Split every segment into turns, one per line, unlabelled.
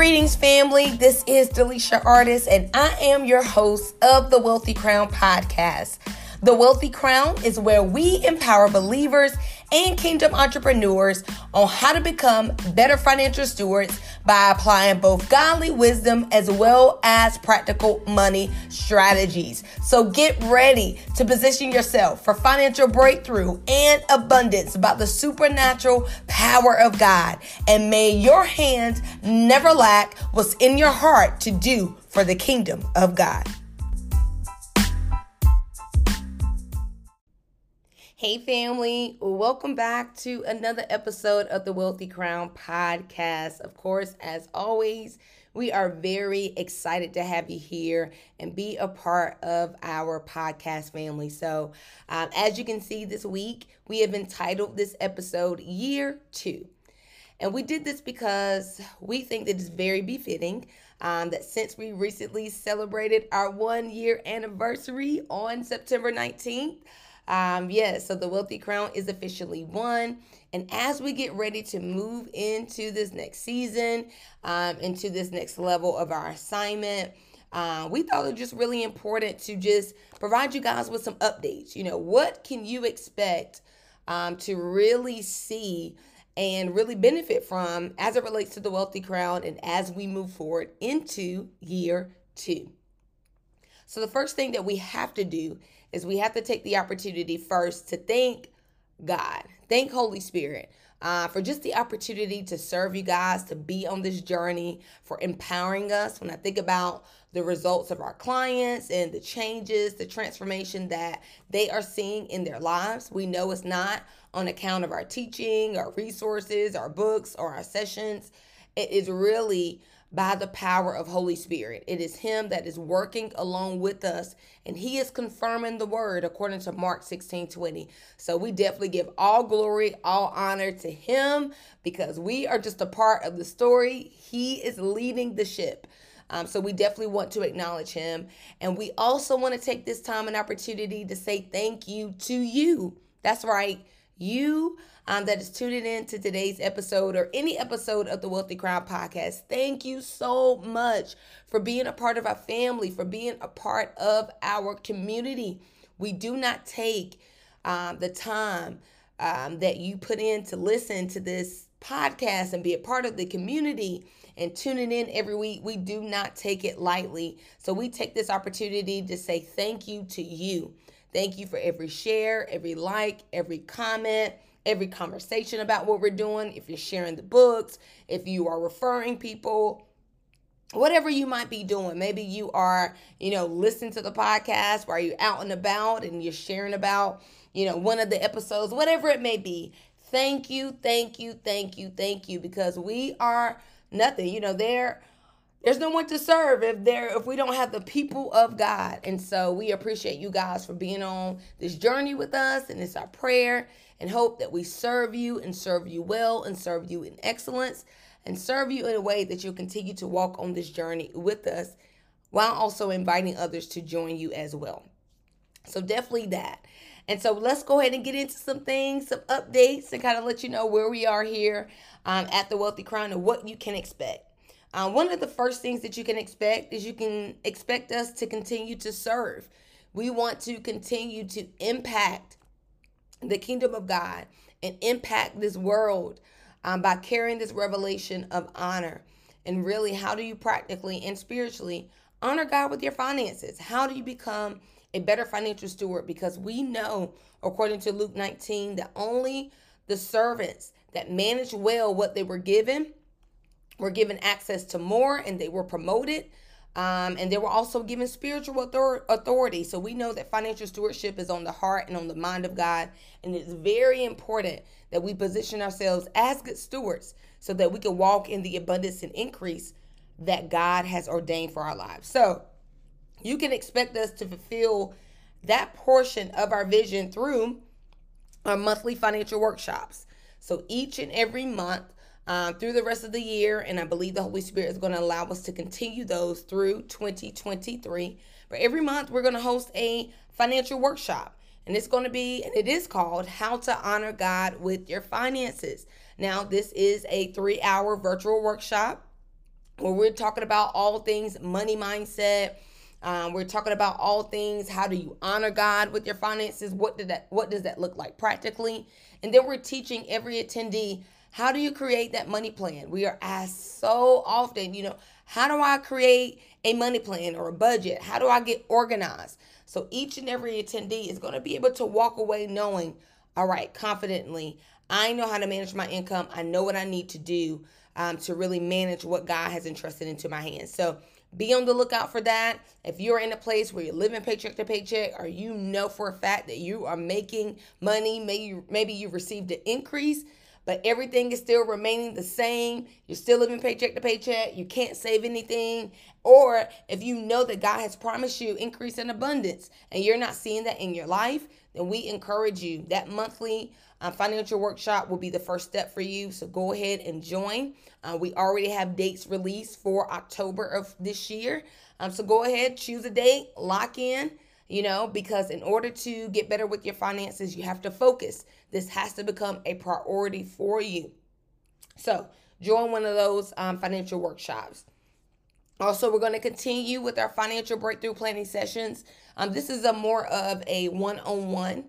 Greetings, family. This is Delisha Artist, and I am your host of the Wealthy Crown podcast. The Wealthy Crown is where we empower believers and kingdom entrepreneurs on how to become better financial stewards by applying both godly wisdom as well as practical money strategies. So get ready to position yourself for financial breakthrough and abundance by the supernatural power of God. And may your hands never lack what's in your heart to do for the kingdom of God. Hey, family, welcome back to another episode of the Wealthy Crown podcast. Of course, as always, we are very excited to have you here and be a part of our podcast family. So, um, as you can see this week, we have entitled this episode Year Two. And we did this because we think that it's very befitting um, that since we recently celebrated our one year anniversary on September 19th, um, yes, yeah, so the Wealthy Crown is officially one. And as we get ready to move into this next season, um, into this next level of our assignment, uh, we thought it was just really important to just provide you guys with some updates. You know, what can you expect um, to really see and really benefit from as it relates to the Wealthy Crown and as we move forward into year two? So, the first thing that we have to do is we have to take the opportunity first to thank God, thank Holy Spirit. Uh, for just the opportunity to serve you guys, to be on this journey, for empowering us. When I think about the results of our clients and the changes, the transformation that they are seeing in their lives, we know it's not on account of our teaching, our resources, our books, or our sessions. It is really by the power of Holy Spirit. It is him that is working along with us and he is confirming the word according to Mark 16 20. So we definitely give all glory, all honor to him because we are just a part of the story. He is leading the ship. Um, so we definitely want to acknowledge him. And we also want to take this time and opportunity to say thank you to you. That's right. You um, that is tuning in to today's episode or any episode of the Wealthy Crown podcast. Thank you so much for being a part of our family, for being a part of our community. We do not take um, the time um, that you put in to listen to this podcast and be a part of the community and tuning in every week. We do not take it lightly. So we take this opportunity to say thank you to you. Thank you for every share, every like, every comment every conversation about what we're doing, if you're sharing the books, if you are referring people, whatever you might be doing. Maybe you are, you know, listening to the podcast while you're out and about and you're sharing about, you know, one of the episodes, whatever it may be. Thank you, thank you, thank you, thank you, because we are nothing. You know, there there's no one to serve if there if we don't have the people of God. And so we appreciate you guys for being on this journey with us. And it's our prayer and hope that we serve you and serve you well and serve you in excellence and serve you in a way that you'll continue to walk on this journey with us while also inviting others to join you as well. So definitely that. And so let's go ahead and get into some things, some updates, and kind of let you know where we are here um, at the Wealthy Crown and what you can expect. Uh, one of the first things that you can expect is you can expect us to continue to serve. We want to continue to impact the kingdom of God and impact this world um, by carrying this revelation of honor. And really, how do you practically and spiritually honor God with your finances? How do you become a better financial steward? Because we know, according to Luke 19, that only the servants that managed well what they were given were given access to more and they were promoted. Um, and they were also given spiritual authority. So we know that financial stewardship is on the heart and on the mind of God. And it's very important that we position ourselves as good stewards so that we can walk in the abundance and increase that God has ordained for our lives. So you can expect us to fulfill that portion of our vision through our monthly financial workshops. So each and every month, um, through the rest of the year. And I believe the Holy Spirit is going to allow us to continue those through 2023. But every month, we're going to host a financial workshop. And it's going to be, and it is called How to Honor God with Your Finances. Now, this is a three hour virtual workshop. where we're talking about all things money mindset. Um, we're talking about all things. How do you honor God with your finances? What did that? What does that look like practically? And then we're teaching every attendee how do you create that money plan. We are asked so often, you know, how do I create a money plan or a budget? How do I get organized? So each and every attendee is going to be able to walk away knowing, all right, confidently, I know how to manage my income. I know what I need to do um, to really manage what God has entrusted into my hands. So be on the lookout for that. If you're in a place where you're living paycheck to paycheck, or you know for a fact that you are making money, maybe maybe you received an increase, but everything is still remaining the same. You're still living paycheck to paycheck. You can't save anything. Or if you know that God has promised you increase in abundance and you're not seeing that in your life, then we encourage you. That monthly uh, financial workshop will be the first step for you. So go ahead and join. Uh, we already have dates released for October of this year. Um, so go ahead, choose a date, lock in you know, because in order to get better with your finances, you have to focus. This has to become a priority for you. So, join one of those um, financial workshops. Also, we're going to continue with our financial breakthrough planning sessions. Um, this is a more of a one-on-one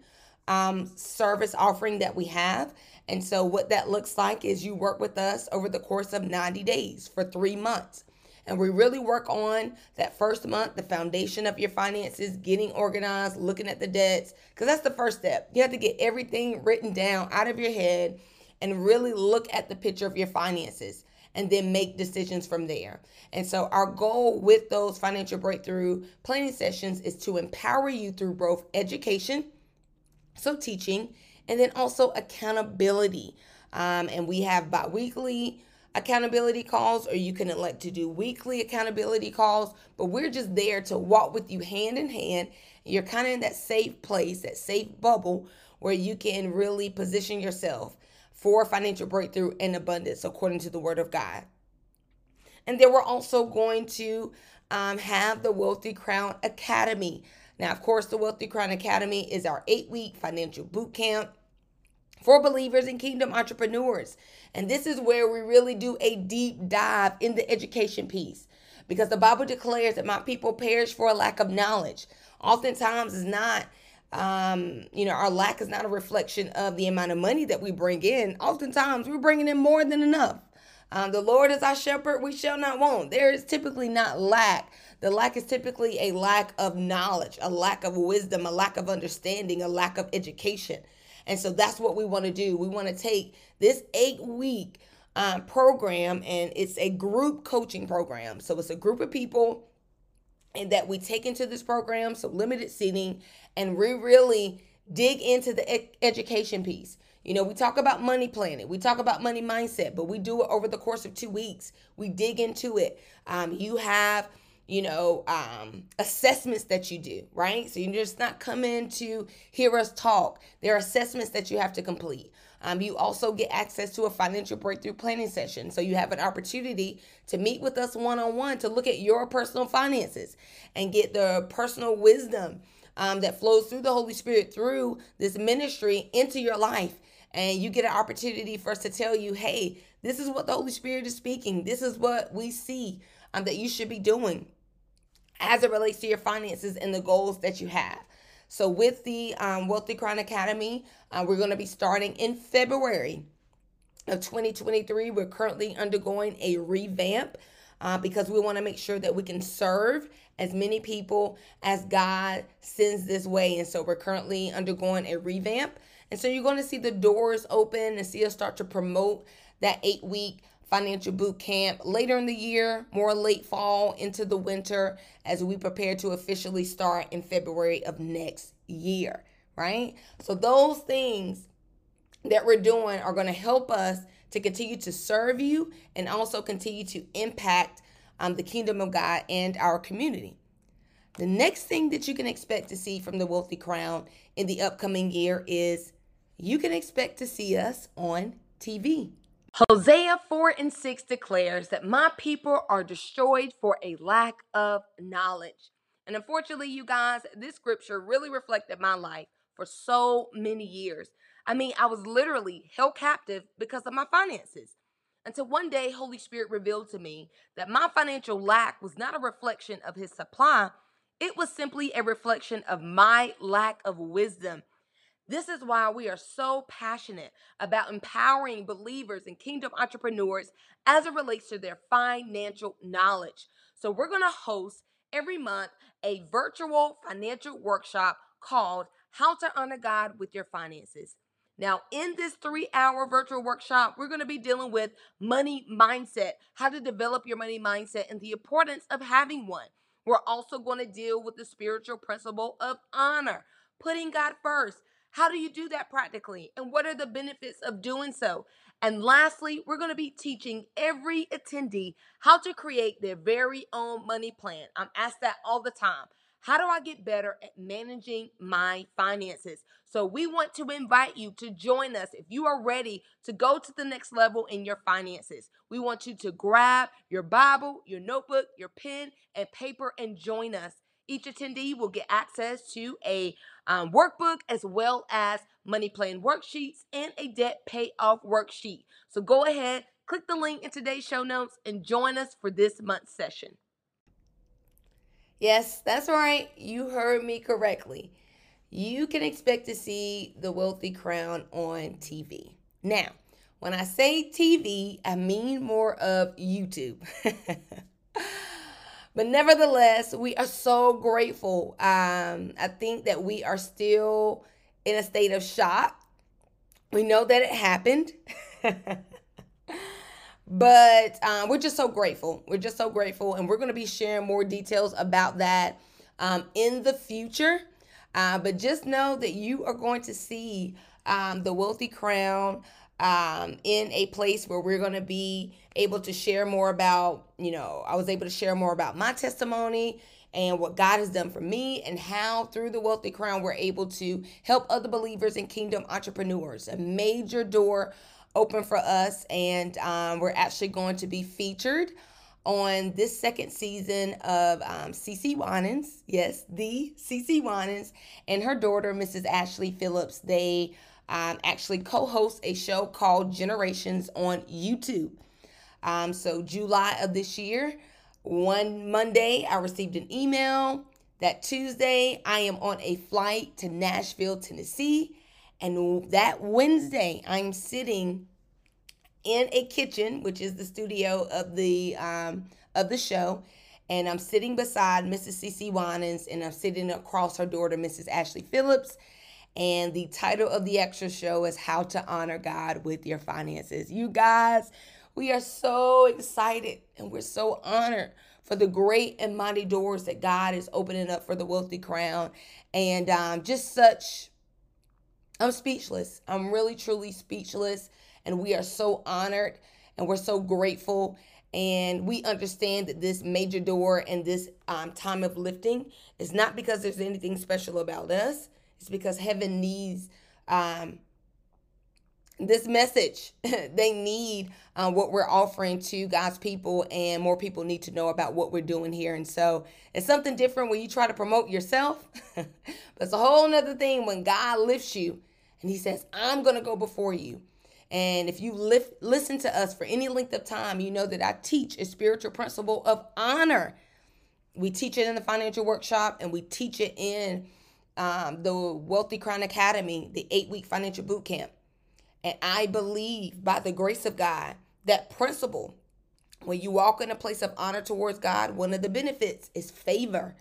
um, service offering that we have. And so, what that looks like is you work with us over the course of 90 days for three months and we really work on that first month, the foundation of your finances, getting organized, looking at the debts, because that's the first step. You have to get everything written down out of your head and really look at the picture of your finances and then make decisions from there. And so, our goal with those financial breakthrough planning sessions is to empower you through both education, so teaching, and then also accountability. Um, and we have bi weekly accountability calls or you can elect to do weekly accountability calls but we're just there to walk with you hand in hand you're kind of in that safe place that safe bubble where you can really position yourself for financial breakthrough and abundance according to the word of god and then we're also going to um, have the wealthy crown academy now of course the wealthy crown academy is our eight week financial boot camp for believers and kingdom entrepreneurs. And this is where we really do a deep dive in the education piece because the Bible declares that my people perish for a lack of knowledge. Oftentimes, it's not. Um, you know, our lack is not a reflection of the amount of money that we bring in. Oftentimes, we're bringing in more than enough. Um, the Lord is our shepherd, we shall not want. There is typically not lack. The lack is typically a lack of knowledge, a lack of wisdom, a lack of understanding, a lack of education. And so that's what we want to do. We want to take this eight week um, program, and it's a group coaching program. So it's a group of people and that we take into this program, so limited seating, and we really dig into the ed- education piece. You know, we talk about money planning, we talk about money mindset, but we do it over the course of two weeks. We dig into it. Um, you have you know, um, assessments that you do, right? So you're just not coming to hear us talk. There are assessments that you have to complete. Um, you also get access to a financial breakthrough planning session. So you have an opportunity to meet with us one on one to look at your personal finances and get the personal wisdom um, that flows through the Holy Spirit through this ministry into your life. And you get an opportunity for us to tell you, hey, this is what the Holy Spirit is speaking. This is what we see um, that you should be doing as it relates to your finances and the goals that you have. So, with the um, Wealthy Crown Academy, uh, we're going to be starting in February of 2023. We're currently undergoing a revamp uh, because we want to make sure that we can serve as many people as God sends this way. And so, we're currently undergoing a revamp. And so, you're going to see the doors open and see us start to promote that eight week financial boot camp later in the year, more late fall into the winter as we prepare to officially start in February of next year, right? So those things that we're doing are going to help us to continue to serve you and also continue to impact um, the kingdom of God and our community. The next thing that you can expect to see from the Wealthy Crown in the upcoming year is you can expect to see us on TV. Hosea 4 and 6 declares that my people are destroyed for a lack of knowledge. And unfortunately, you guys, this scripture really reflected my life for so many years. I mean, I was literally held captive because of my finances. Until one day, Holy Spirit revealed to me that my financial lack was not a reflection of His supply, it was simply a reflection of my lack of wisdom. This is why we are so passionate about empowering believers and kingdom entrepreneurs as it relates to their financial knowledge. So, we're going to host every month a virtual financial workshop called How to Honor God with Your Finances. Now, in this three hour virtual workshop, we're going to be dealing with money mindset, how to develop your money mindset, and the importance of having one. We're also going to deal with the spiritual principle of honor, putting God first. How do you do that practically? And what are the benefits of doing so? And lastly, we're going to be teaching every attendee how to create their very own money plan. I'm asked that all the time. How do I get better at managing my finances? So, we want to invite you to join us if you are ready to go to the next level in your finances. We want you to grab your Bible, your notebook, your pen, and paper and join us. Each attendee will get access to a um, workbook as well as money plan worksheets and a debt payoff worksheet. So, go ahead, click the link in today's show notes, and join us for this month's session. Yes, that's right. You heard me correctly. You can expect to see the Wealthy Crown on TV. Now, when I say TV, I mean more of YouTube. but nevertheless, we are so grateful. Um, I think that we are still in a state of shock. We know that it happened. But um, we're just so grateful. We're just so grateful. And we're going to be sharing more details about that um, in the future. Uh, but just know that you are going to see um, the Wealthy Crown um, in a place where we're going to be able to share more about, you know, I was able to share more about my testimony and what God has done for me, and how through the Wealthy Crown we're able to help other believers and kingdom entrepreneurs. A major door open for us, and um, we're actually going to be featured on this second season of um, CeCe Winans. Yes, the CeCe Winans and her daughter, Mrs. Ashley Phillips. They um, actually co host a show called Generations on YouTube. Um, so, July of this year, one Monday, I received an email that Tuesday I am on a flight to Nashville, Tennessee and that Wednesday, I'm sitting in a kitchen, which is the studio of the um, of the show, and I'm sitting beside Mrs. CeCe Winans, and I'm sitting across her daughter, Mrs. Ashley Phillips. And the title of the extra show is How to Honor God with Your Finances. You guys, we are so excited and we're so honored for the great and mighty doors that God is opening up for the wealthy crown. And um, just such I'm speechless. I'm really, truly speechless. And we are so honored and we're so grateful. And we understand that this major door and this um, time of lifting is not because there's anything special about us, it's because heaven needs um, this message. they need uh, what we're offering to God's people, and more people need to know about what we're doing here. And so it's something different when you try to promote yourself, but it's a whole other thing when God lifts you and he says, I'm going to go before you. And if you lift, listen to us for any length of time, you know that I teach a spiritual principle of honor. We teach it in the financial workshop and we teach it in um, the Wealthy Crown Academy, the eight week financial boot camp. And I believe by the grace of God, that principle, when you walk in a place of honor towards God, one of the benefits is favor.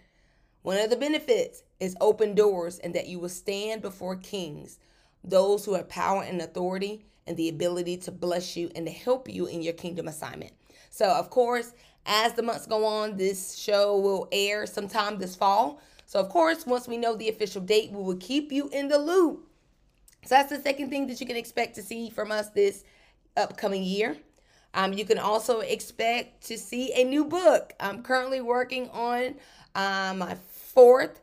One of the benefits is open doors and that you will stand before kings those who have power and authority and the ability to bless you and to help you in your kingdom assignment. So, of course, as the months go on, this show will air sometime this fall. So, of course, once we know the official date, we will keep you in the loop. So, that's the second thing that you can expect to see from us this upcoming year. Um, you can also expect to see a new book. I'm currently working on um, my fourth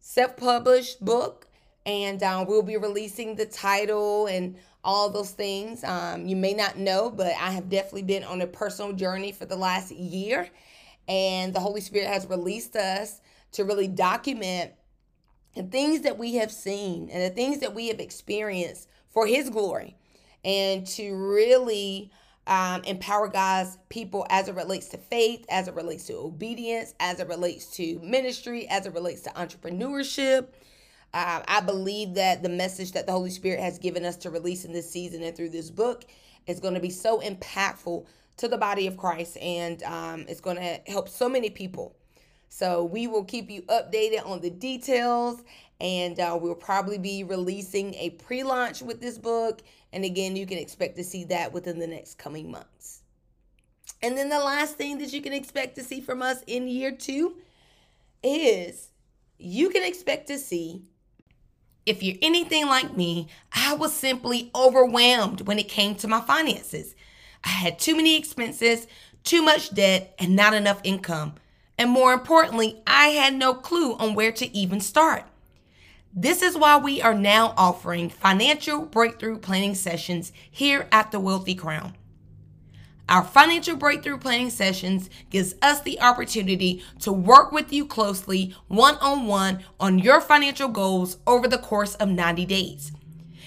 self published book and um, we'll be releasing the title and all those things. Um, you may not know, but I have definitely been on a personal journey for the last year, and the Holy Spirit has released us to really document the things that we have seen and the things that we have experienced for His glory, and to really um, empower God's people as it relates to faith, as it relates to obedience, as it relates to ministry, as it relates to entrepreneurship. Uh, I believe that the message that the Holy Spirit has given us to release in this season and through this book is going to be so impactful to the body of Christ, and um, it's going to help so many people. So we will keep you updated on the details, and uh, we'll probably be releasing a pre-launch with this book. And again, you can expect to see that within the next coming months. And then the last thing that you can expect to see from us in year two is you can expect to see if you're anything like me, I was simply overwhelmed when it came to my finances. I had too many expenses, too much debt, and not enough income. And more importantly, I had no clue on where to even start. This is why we are now offering financial breakthrough planning sessions here at the Wealthy Crown. Our financial breakthrough planning sessions gives us the opportunity to work with you closely one-on-one on your financial goals over the course of 90 days.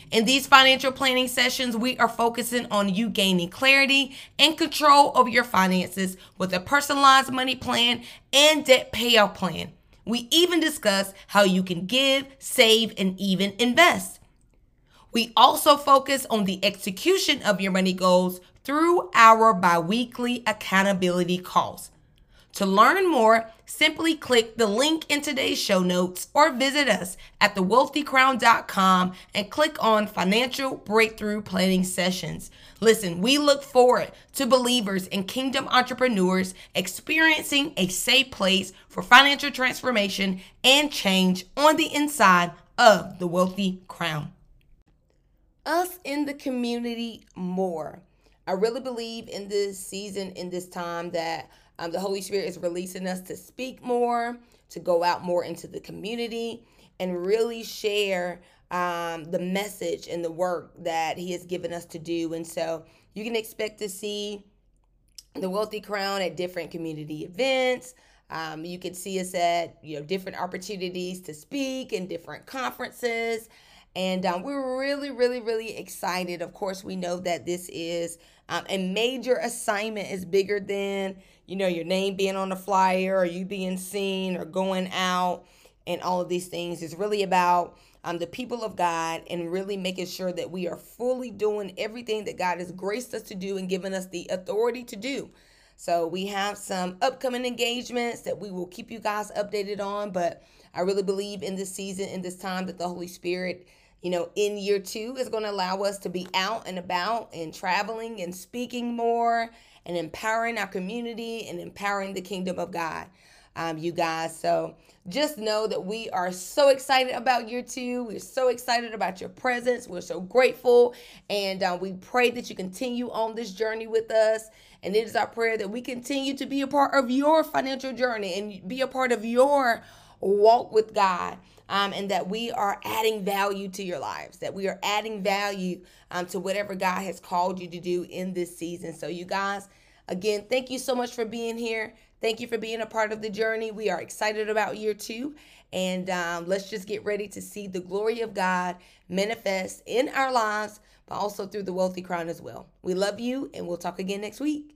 In these financial planning sessions, we are focusing on you gaining clarity and control over your finances with a personalized money plan and debt payoff plan. We even discuss how you can give, save, and even invest. We also focus on the execution of your money goals through our biweekly accountability calls. To learn more, simply click the link in today's show notes or visit us at thewealthycrown.com and click on Financial Breakthrough Planning Sessions. Listen, we look forward to believers and kingdom entrepreneurs experiencing a safe place for financial transformation and change on the inside of the Wealthy Crown. Us in the community more. I really believe in this season, in this time, that um, the Holy Spirit is releasing us to speak more, to go out more into the community, and really share um, the message and the work that He has given us to do. And so you can expect to see the Wealthy Crown at different community events. Um, you can see us at you know different opportunities to speak in different conferences. And um, we're really, really, really excited. Of course, we know that this is um, a major assignment is bigger than, you know, your name being on the flyer or you being seen or going out and all of these things. It's really about um, the people of God and really making sure that we are fully doing everything that God has graced us to do and given us the authority to do. So we have some upcoming engagements that we will keep you guys updated on. But I really believe in this season, in this time, that the Holy Spirit you know, in year two is going to allow us to be out and about and traveling and speaking more and empowering our community and empowering the kingdom of God. Um, you guys. So just know that we are so excited about year two. We're so excited about your presence. We're so grateful. And uh, we pray that you continue on this journey with us. And it is our prayer that we continue to be a part of your financial journey and be a part of your walk with God um, and that we are adding value to your lives, that we are adding value um, to whatever God has called you to do in this season. So, you guys, again, thank you so much for being here. Thank you for being a part of the journey. We are excited about year two. And um, let's just get ready to see the glory of God manifest in our lives, but also through the wealthy crown as well. We love you, and we'll talk again next week.